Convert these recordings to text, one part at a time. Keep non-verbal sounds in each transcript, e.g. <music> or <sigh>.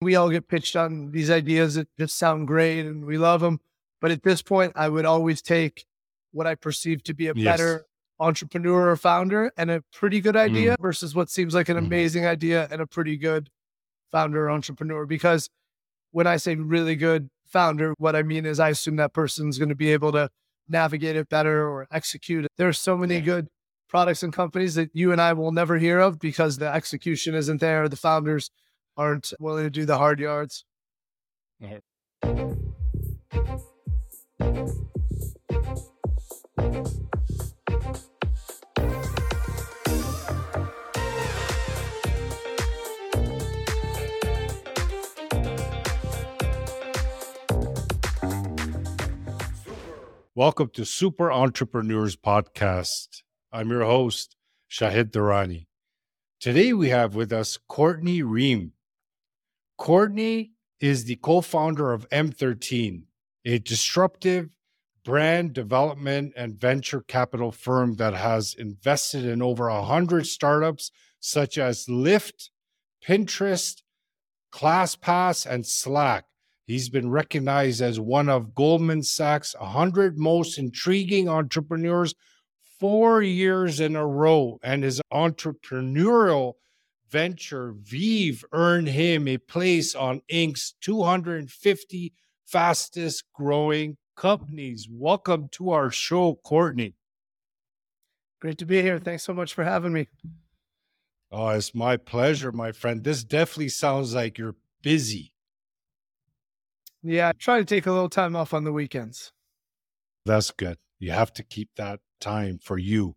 we all get pitched on these ideas that just sound great and we love them. But at this point, I would always take what I perceive to be a yes. better entrepreneur or founder and a pretty good idea mm. versus what seems like an mm. amazing idea and a pretty good founder or entrepreneur. Because when I say really good founder, what I mean is I assume that person's going to be able to navigate it better or execute it. There are so many good products and companies that you and I will never hear of because the execution isn't there. The founders aren't willing to do the hard yards. Welcome to Super Entrepreneurs Podcast. I'm your host, Shahid Durrani. Today we have with us Courtney Reum. Courtney is the co founder of M13, a disruptive brand development and venture capital firm that has invested in over 100 startups such as Lyft, Pinterest, ClassPass, and Slack. He's been recognized as one of Goldman Sachs' 100 most intriguing entrepreneurs four years in a row, and his entrepreneurial venture, VeeV, earned him a place on Inc.'s 250 fastest growing companies. Welcome to our show, Courtney. Great to be here. Thanks so much for having me. Oh, it's my pleasure, my friend. This definitely sounds like you're busy. Yeah, I try to take a little time off on the weekends. That's good. You have to keep that time for you.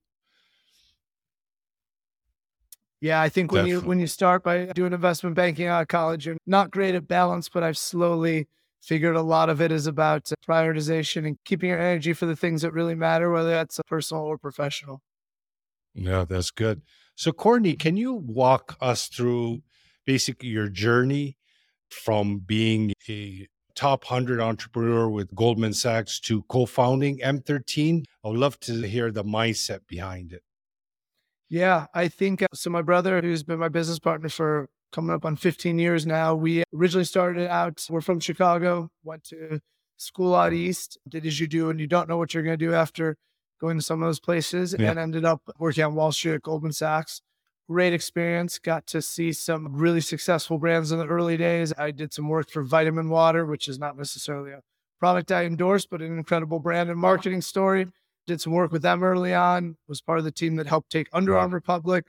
Yeah, I think when Definitely. you when you start by doing investment banking out of college, you're not great at balance, but I've slowly figured a lot of it is about uh, prioritization and keeping your energy for the things that really matter, whether that's uh, personal or professional. Yeah, that's good. So, Courtney, can you walk us through basically your journey from being a top 100 entrepreneur with Goldman Sachs to co founding M13. I would love to hear the mindset behind it. Yeah, I think uh, so. My brother, who's been my business partner for coming up on 15 years now, we originally started out, we're from Chicago, went to school out east, did as you do, and you don't know what you're going to do after going to some of those places, yeah. and ended up working on Wall Street at Goldman Sachs great experience. Got to see some really successful brands in the early days. I did some work for Vitamin Water, which is not necessarily a product I endorse, but an incredible brand and marketing story. Did some work with them early on. Was part of the team that helped take Under Armour public,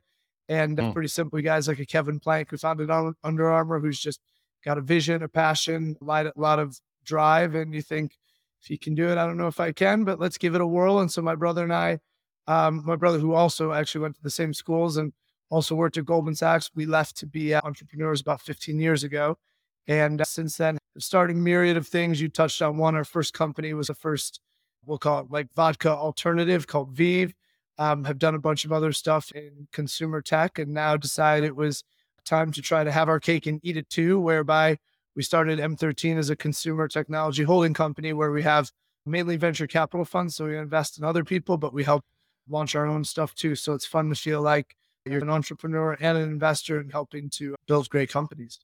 and mm. pretty simple guys like a Kevin Plank who founded Under Armour, who's just got a vision, a passion, a lot, of drive, and you think if he can do it, I don't know if I can, but let's give it a whirl. And so my brother and I, um, my brother who also actually went to the same schools and also worked at Goldman Sachs. We left to be entrepreneurs about 15 years ago. And uh, since then, starting myriad of things. You touched on one. Our first company was the first, we'll call it like vodka alternative called VeeV. Um, have done a bunch of other stuff in consumer tech and now decided it was time to try to have our cake and eat it too, whereby we started M13 as a consumer technology holding company where we have mainly venture capital funds. So we invest in other people, but we help launch our own stuff too. So it's fun to feel like you're an entrepreneur and an investor in helping to build great companies.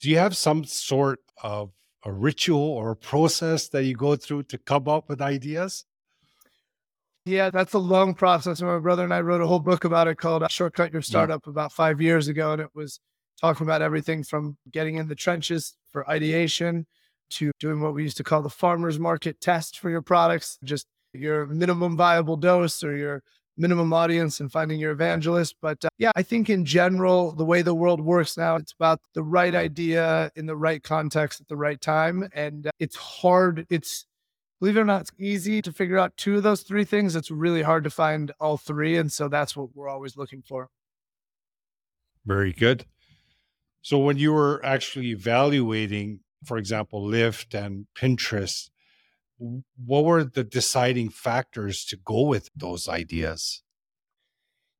Do you have some sort of a ritual or a process that you go through to come up with ideas? Yeah, that's a long process. My brother and I wrote a whole book about it called uh, Shortcut Your Startup yeah. about five years ago. And it was talking about everything from getting in the trenches for ideation to doing what we used to call the farmer's market test for your products, just your minimum viable dose or your minimum audience and finding your evangelist. But uh, yeah, I think in general, the way the world works now, it's about the right idea in the right context at the right time. And uh, it's hard. It's, believe it or not, it's easy to figure out two of those three things. It's really hard to find all three. And so that's what we're always looking for. Very good. So when you were actually evaluating, for example, Lyft and Pinterest, what were the deciding factors to go with those ideas?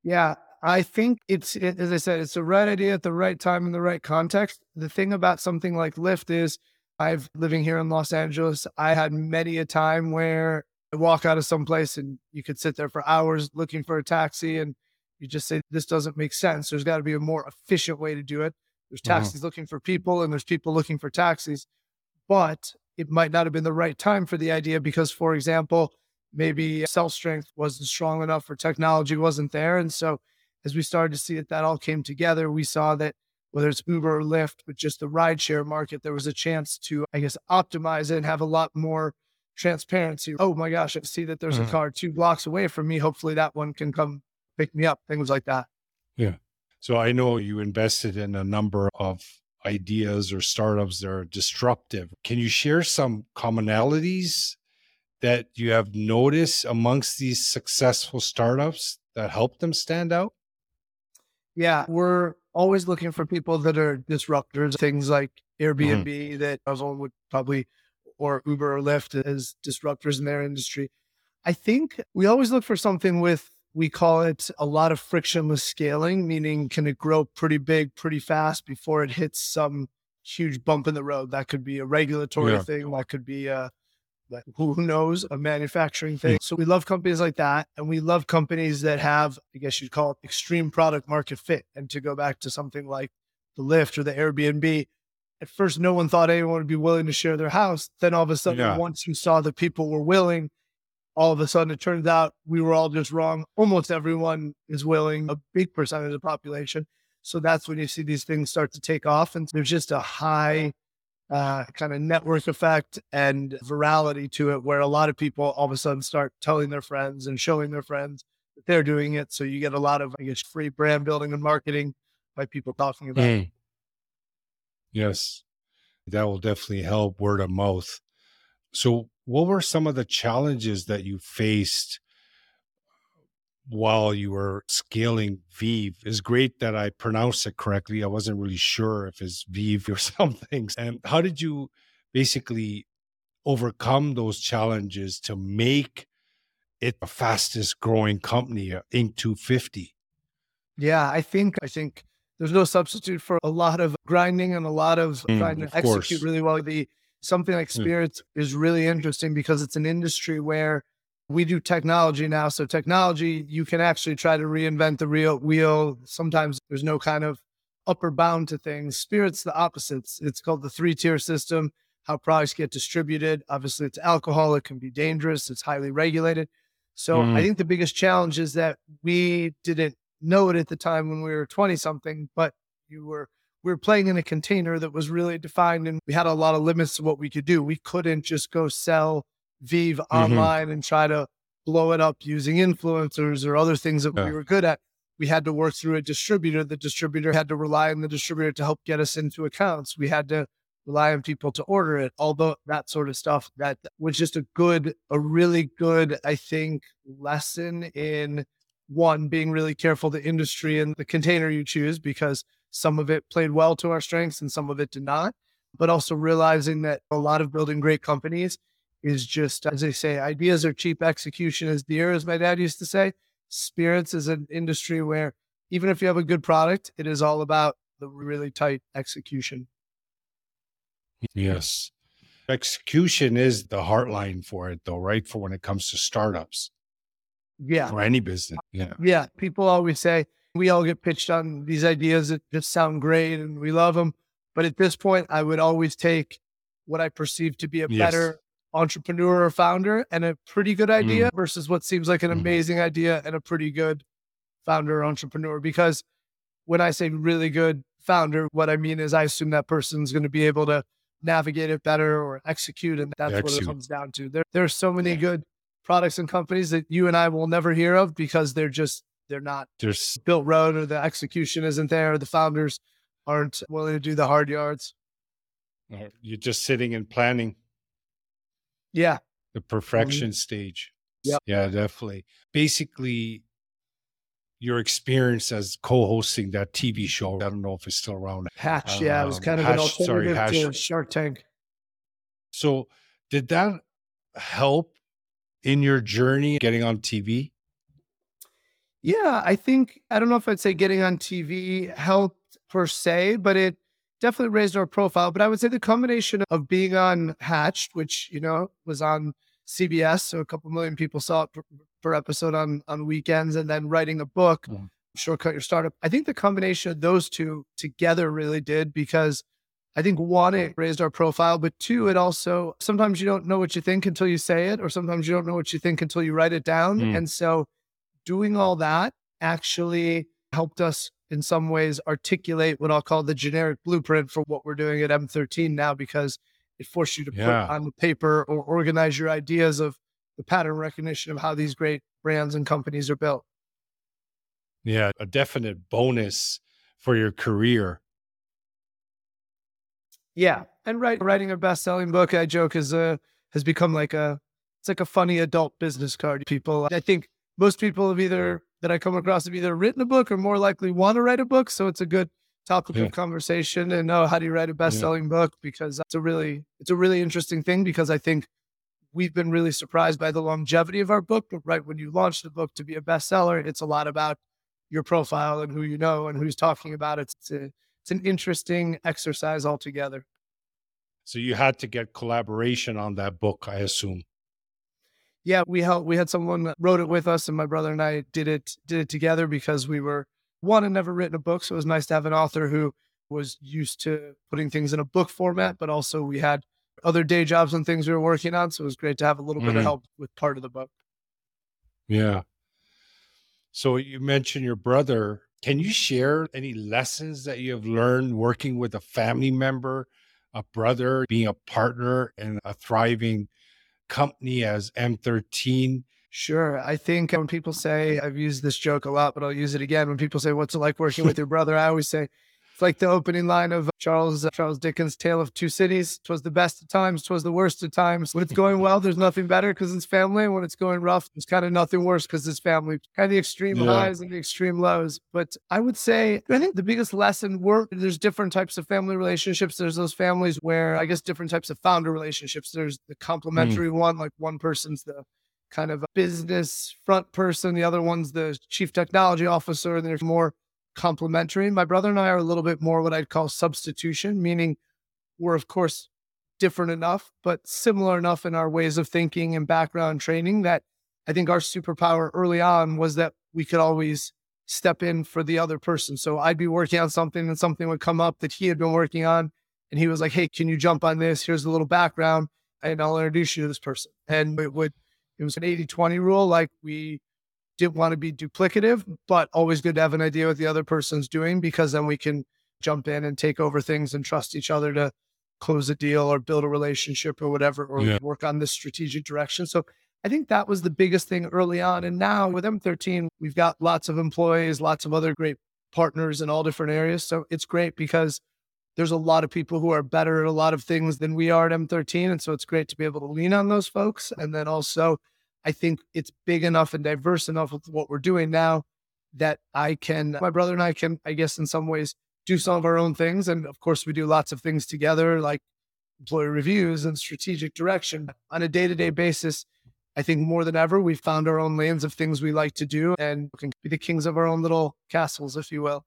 Yeah, I think it's, it, as I said, it's the right idea at the right time in the right context. The thing about something like Lyft is I've living here in Los Angeles, I had many a time where I walk out of some place and you could sit there for hours looking for a taxi and you just say, this doesn't make sense. There's got to be a more efficient way to do it. There's Mhm. taxis looking for people and there's people looking for taxis. But it might not have been the right time for the idea because, for example, maybe cell strength wasn't strong enough or technology wasn't there. And so as we started to see that that all came together, we saw that whether it's Uber or Lyft, but just the rideshare market, there was a chance to, I guess, optimize it and have a lot more transparency. Oh my gosh, I see that there's Mhm. a car two blocks away from me. Hopefully that one can come pick me up, things like that. Yeah. So I know you invested in a number of ideas or startups that are disruptive. Can you share some commonalities that you have noticed amongst these successful startups that help them stand out? Yeah, we're always looking for people that are disruptors, things like mm-hmm. Airbnb that everyone would probably, or Uber or Lyft as disruptors in their industry. I think we always look for something with, we call it a lot of frictionless scaling, meaning can it grow pretty big, pretty fast before it hits some huge bump in the road? That could be a regulatory Yeah. thing, that could be a, who knows, a manufacturing hmm. thing. So we love companies like that. And we love companies that have, I guess you'd call it extreme product market fit. And to go back to something like the Lyft or the Airbnb, at first no one thought anyone would be willing to share their house. Then all of a sudden, Yeah. once you saw that people were willing, all of a sudden it turns out we were all just wrong. Almost everyone is willing, a big percentage of the population. So that's when you see these things start to take off. And there's just a high uh, kind of network effect and virality to it, where a lot of people all of a sudden start telling their friends and showing their friends that they're doing it. So you get a lot of, I guess, free brand building and marketing by people talking about it. Mm. Yes, that will definitely help word of mouth. So, what were some of the challenges that you faced while you were scaling VeeV? It's great that I pronounced it correctly. I wasn't really sure if it's Vive or <laughs> something. And how did you basically overcome those challenges to make it the fastest growing company, uh, Inc. 250? Yeah, I think I think there's no substitute for a lot of grinding and a lot of Mm, trying to of execute course. really well. The something like Mm. spirits is really interesting because it's an industry where we do technology now. So technology, you can actually try to reinvent the real wheel. Sometimes there's no kind of upper bound to things. Spirits the opposites. It's called the three tier system. How products get distributed. Obviously, it's alcohol. It can be dangerous. It's highly regulated. So Mm. I think the biggest challenge is that we didn't know it at the time when we were 20 something, but you were we were playing in a container that was really defined and we had a lot of limits to what we could do. We couldn't just go sell VeeV mm-hmm. online and try to blow it up using influencers or other things that Yeah. we were good at. We had to work through a distributor. The distributor had to rely on the distributor to help get us into accounts. We had to rely on people to order it, although that sort of stuff that was just a good, a really good, I think, lesson in one being really careful the industry and the container you choose because some of it played well to our strengths and some of it did not but also realizing that a lot of building great companies is just as they say ideas are cheap execution is dear as my dad used to say spirits is an industry where even if you have a good product it is all about the really tight execution Yes. Execution is the heartline for it, though, right? For when it comes to startups yeah or any business. Yeah. Yeah, people always say we all get pitched on these ideas that just sound great and we love them. But at this point, I would always take what I perceive to be a Yes. better entrepreneur or founder and a pretty good idea versus what seems like an Mhm. amazing idea and a pretty good founder or entrepreneur. Because when I say really good founder, what I mean is I assume that person's going to be able to navigate it better or execute. And that's what it comes down to. There, there's so many good products and companies that you and I will never hear of because they're just, they're not There's built road or the execution isn't there. The founders aren't willing to do the hard yards. you're just sitting and planning Yeah. the perfection stage. Yep. Yeah, definitely. Basically, your experience as co-hosting that TV show. I don't know if it's still around. Hatch. Yeah. It was Um, kind of an Hatch, sorry, alternative to Hatch. Shark Tank. So, did that help in your journey getting on TV? Yeah. I think, I don't know if I'd say getting on TV helped per se, but it definitely raised our profile. But I would say the combination of being on Hatched, which, you know, was on CBS. So a couple million people saw it per, per episode on, on weekends and then writing a book. Mhm. Shortcut Your Startup. I think the combination of those two together really did because I think one, it raised our profile, but two, it also sometimes you don't know what you think until you say it, or sometimes you don't know what you think until you write it down. Mm. And so doing all that actually helped us in some ways articulate what I'll call the generic blueprint for what we're doing at M13 now because it forced you to yeah. put on the paper or organize your ideas of the pattern recognition of how these great brands and companies are built. Yeah, a definite bonus for your career. Yeah, and write, writing a best-selling book, I joke, is a has become like a it's like a funny adult business card. People, I think most people have either that I come across have either written a book or more likely want to write a book. So it's a good topic yeah. of conversation and know how do you write a best-selling yeah. book because it's a really it's a really interesting thing because I think we've been really surprised by the longevity of our book. But right when you launch the book to be a bestseller, it's a lot about your profile and who you know and who's talking about it. It's a, it's an interesting exercise altogether. So you had to get collaboration on that book, I assume. Yeah, we helped. We had someone wrote it with us, and my brother and I did it did it together because we were one had never written a book, so it was nice to have an author who was used to putting things in a book format, but also we had other day jobs and things we were working on, so it was great to have a little mm-hmm. bit of mm-hmm. help with part of the book. Yeah. So you mentioned your brother. Can you share any lessons that you have learned working with a family member, a brother, being a partner in a thriving company as M13? Sure. I think uh, when people say, I've used this joke a lot, but I'll use it again. When people say, What's it like working with your brother? I always say, it's like the opening line of Charles uh, Charles Dickens' Tale of Two Cities. Twas the best of times, twas the worst of times. When it's going well, there's nothing better because it's family. And when it's going rough, there's kind of nothing worse because it's family. Kind of the extreme yeah. highs and the extreme lows. But I would say, I think the biggest lesson were there's different types of family relationships. There's those families where I guess different types of founder relationships. There's the complementary mm. one, like one person's the kind of business front person, the other one's the chief technology officer, and there's more complementary. My brother and I are a little bit more what I'd call substitution, meaning we're, of course, different enough, but similar enough in our ways of thinking and background training that I think our superpower early on was that we could always step in for the other person. So I'd be working on something and something would come up that he had been working on. And he was like, Hey, can you jump on this? Here's a little background and I'll introduce you to this person. And it would, it was an 80 20 rule. Like we didn't want to be duplicative, but always good to have an idea what the other person's doing because then we can jump in and take over things and trust each other to close a deal or build a relationship or whatever, or yeah. work on this strategic direction. So I think that was the biggest thing early on. And now with M13, we've got lots of employees, lots of other great partners in all different areas. So it's great because there's a lot of people who are better at a lot of things than we are at M13. And so it's great to be able to lean on those folks. And then also I think it's big enough and diverse enough with what we're doing now that I can, my brother and I can, I guess, in some ways, do some of our own things. And of course, we do lots of things together, like employee reviews and strategic direction on a day to day basis. I think more than ever, we've found our own lanes of things we like to do and can be the kings of our own little castles, if you will.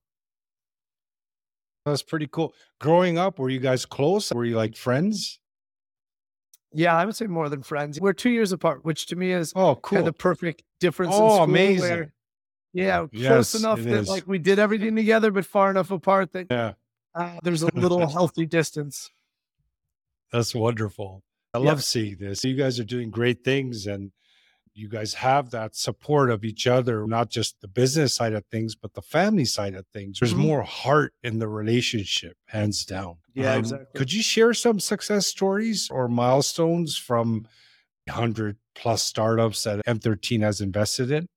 That's pretty cool. Growing up, were you guys close? Were you like friends? Yeah, I would say more than friends. We're two years apart, which to me is oh cool. Kind of the perfect difference. Oh, amazing. Where, yeah, yes, close enough that is. like we did everything together, but far enough apart that yeah, uh, there's a <laughs> little healthy distance. That's wonderful. I yep. love seeing this. You guys are doing great things, and you guys have that support of each other, not just the business side of things, but the family side of things. There's mm-hmm. more heart in the relationship, hands down. Yeah, um, exactly. Could you share some success stories or milestones from 100 plus startups that M13 has invested in?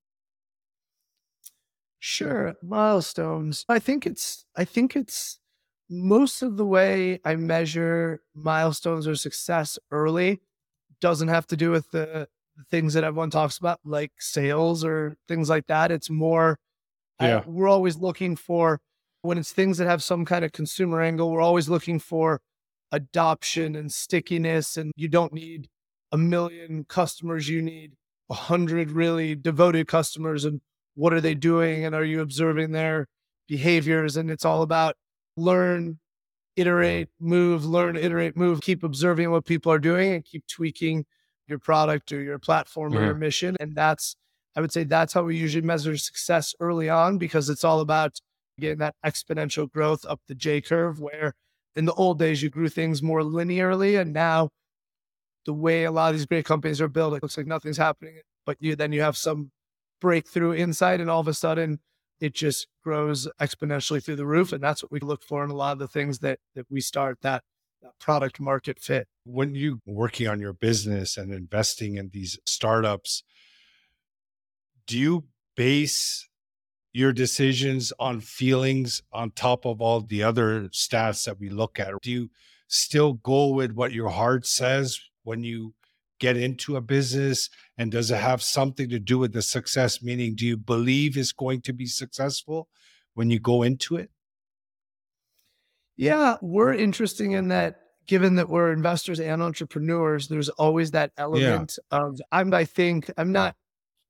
Sure, milestones. I think it's I think it's most of the way I measure milestones or success early doesn't have to do with the things that everyone talks about, like sales or things like that. It's more, yeah. I, we're always looking for when it's things that have some kind of consumer angle, we're always looking for adoption and stickiness. And you don't need a million customers, you need a hundred really devoted customers. And what are they doing? And are you observing their behaviors? And it's all about learn, iterate, move, learn, iterate, move, keep observing what people are doing and keep tweaking your product or your platform or your mm-hmm. mission. And that's, I would say that's how we usually measure success early on because it's all about getting that exponential growth up the J curve where in the old days you grew things more linearly and now the way a lot of these great companies are built, it looks like nothing's happening. But you then you have some breakthrough insight and all of a sudden it just grows exponentially through the roof. And that's what we look for in a lot of the things that that we start that product market fit. When you working on your business and investing in these startups, do you base your decisions on feelings on top of all the other stats that we look at? Do you still go with what your heart says when you get into a business? And does it have something to do with the success? Meaning, do you believe it's going to be successful when you go into it? Yeah, we're interesting in that given that we're investors and entrepreneurs, there's always that element yeah. of I'm I think I'm not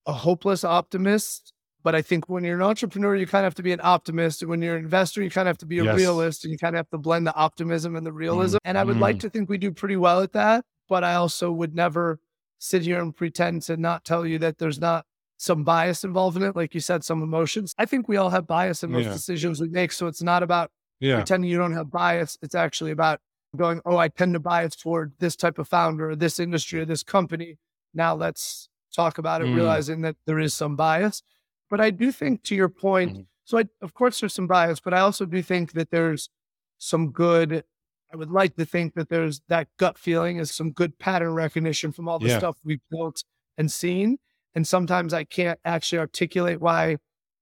a hopeless optimist, but I think when you're an entrepreneur, you kind of have to be an optimist. And when you're an investor, you kind of have to be a yes. realist and you kind of have to blend the optimism and the realism. Mm. And I would mm. like to think we do pretty well at that. But I also would never sit here and pretend to not tell you that there's not some bias involved in it. Like you said, some emotions. I think we all have bias in most yeah. decisions we make. So it's not about yeah. pretending you don't have bias. It's actually about going, oh, I tend to bias toward this type of founder or this industry or this company. Now let's talk about it, mm. realizing that there is some bias. But I do think, to your point, mm. so I, of course there's some bias, but I also do think that there's some good. I would like to think that there's that gut feeling is some good pattern recognition from all the yeah. stuff we've built and seen. And sometimes I can't actually articulate why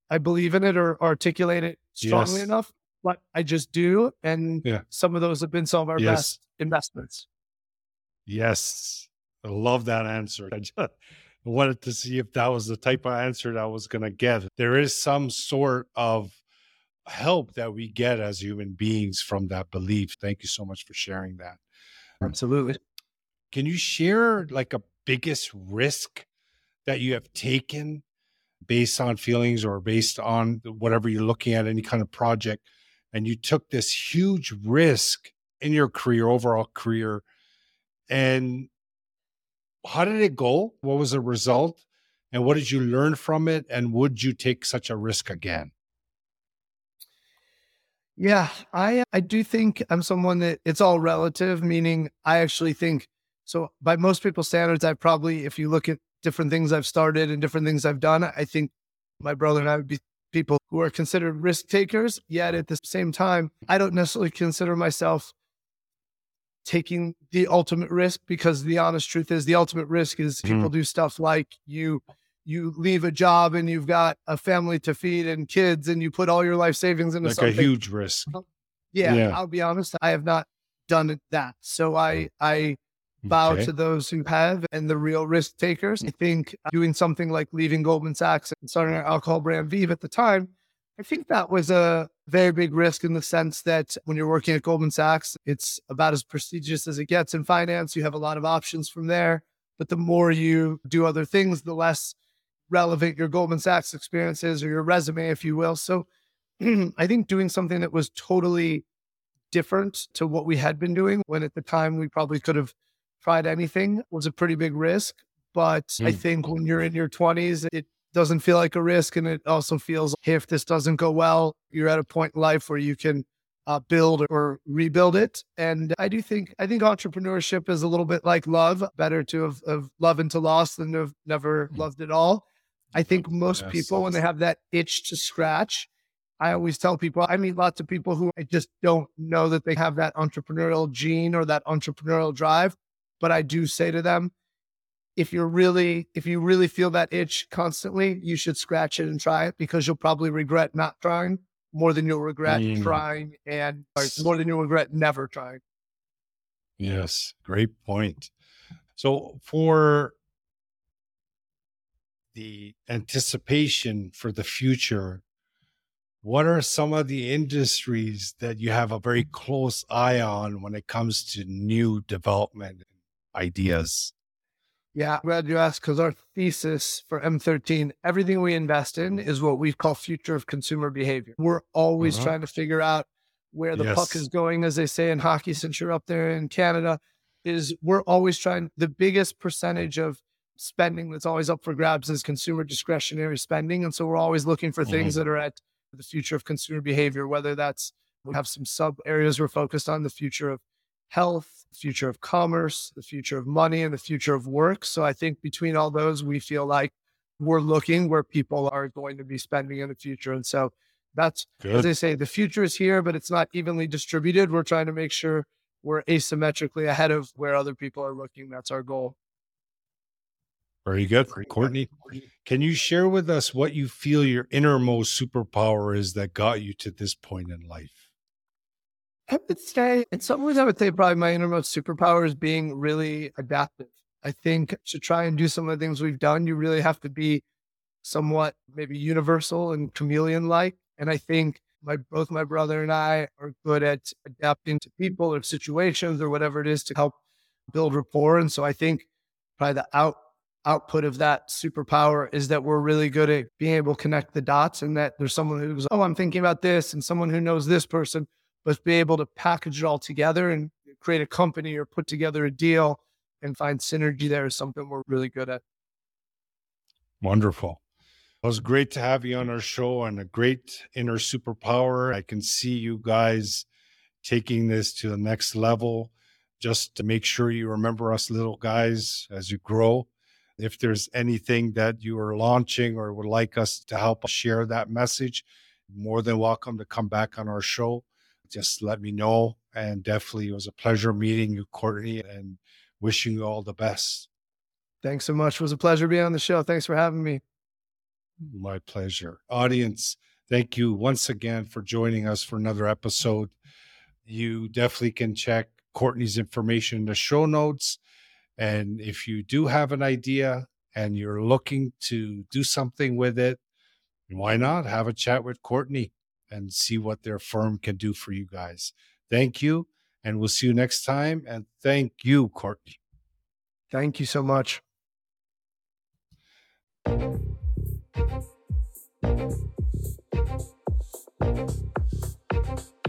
I believe in it or articulate it strongly yes. enough, but I just do. And yeah. some of those have been some of our yes. best investments. Yes. I love that answer. I just, wanted to see if that was the type of answer that I was going to get. There is some sort of help that we get as human beings from that belief. Thank you so much for sharing that. Um, Absolutely. Can you share like a biggest risk that you have taken based on feelings or based on whatever you're looking at, any kind of project, and you took this huge risk in your career, overall career, and how did it go? What was the result? And what did you learn from it? And would you take such a risk again? Yeah, I I do think I'm someone that it's all relative, meaning I actually think so by most people's standards, I probably, if you look at different things I've started and different things I've done, I think my brother and I would be people who are considered risk takers. Yet at the same time, I don't necessarily consider myself taking the ultimate risk because the honest truth is the ultimate risk is people mm-hmm. do stuff like you you leave a job and you've got a family to feed and kids and you put all your life savings into like something. a huge risk. Yeah, yeah, I'll be honest, I have not done that. So I I bow okay. to those who have and the real risk takers. I think uh, doing something like leaving Goldman Sachs and starting our alcohol brand VeeV at the time I think that was a very big risk in the sense that when you're working at Goldman Sachs, it's about as prestigious as it gets in finance. You have a lot of options from there. But the more you do other things, the less relevant your Goldman Sachs experience is or your resume, if you will. So <clears throat> I think doing something that was totally different to what we had been doing when at the time we probably could have tried anything was a pretty big risk. But mm. I think when you're in your 20s, it doesn't feel like a risk. And it also feels hey, if this doesn't go well, you're at a point in life where you can uh, build or rebuild it. And I do think I think entrepreneurship is a little bit like love, better to have, have love into loss than to have never mm. loved at all. I think most yes, people, when they have that itch to scratch, I always tell people, I meet lots of people who I just don't know that they have that entrepreneurial gene or that entrepreneurial drive. But I do say to them, if you're really if you really feel that itch constantly, you should scratch it and try it because you'll probably regret not trying more than you'll regret mm. trying and more than you'll regret never trying. Yes, great point. So for the anticipation for the future, what are some of the industries that you have a very close eye on when it comes to new development ideas? Yeah, glad you asked because our thesis for M13, everything we invest in is what we call future of consumer behavior. We're always uh-huh. trying to figure out where the yes. puck is going, as they say in hockey, since you're up there in Canada, is we're always trying the biggest percentage of spending that's always up for grabs is consumer discretionary spending. And so we're always looking for things Mm-hmm. that are at the future of consumer behavior, whether that's we have some sub areas we're focused on the future of health, the future of commerce, the future of money, and the future of work. So I think between all those, we feel like we're looking where people are going to be spending in the future. And so that's, as Good. I say, the future is here, but it's not evenly distributed. We're trying to make sure we're asymmetrically ahead of where other people are looking. That's our goal. Very good. Courtney, can you share with us what you feel your innermost superpower is that got you to this point in life? I would say, in some ways, I would say probably my innermost superpower is being really adaptive. I think to try and do some of the things we've done, you really have to be somewhat maybe universal and chameleon like. And I think my both my brother and I are good at adapting to people or situations or whatever it is to help build rapport. And so I think probably the out output of that superpower is that we're really good at being able to connect the dots and that there's someone who's, oh, I'm thinking about this and someone who knows this person, but be able to package it all together and create a company or put together a deal and find synergy there is something we're really good at. Wonderful. It was great to have you on our show and a great inner superpower. I can see you guys taking this to the next level. Just to make sure you remember us little guys as you grow. If there's anything that you are launching or would like us to help share that message, more than welcome to come back on our show. Just let me know. And definitely, it was a pleasure meeting you, Courtney, and wishing you all the best. Thanks so much. It was a pleasure being on the show. Thanks for having me. My pleasure. Audience, thank you once again for joining us for another episode. You definitely can check Courtney's information in the show notes. And if you do have an idea and you're looking to do something with it, why not have a chat with Courtney and see what their firm can do for you guys. Thank you. And we'll see you next time. And thank you, Courtney. Thank you so much. Thank you.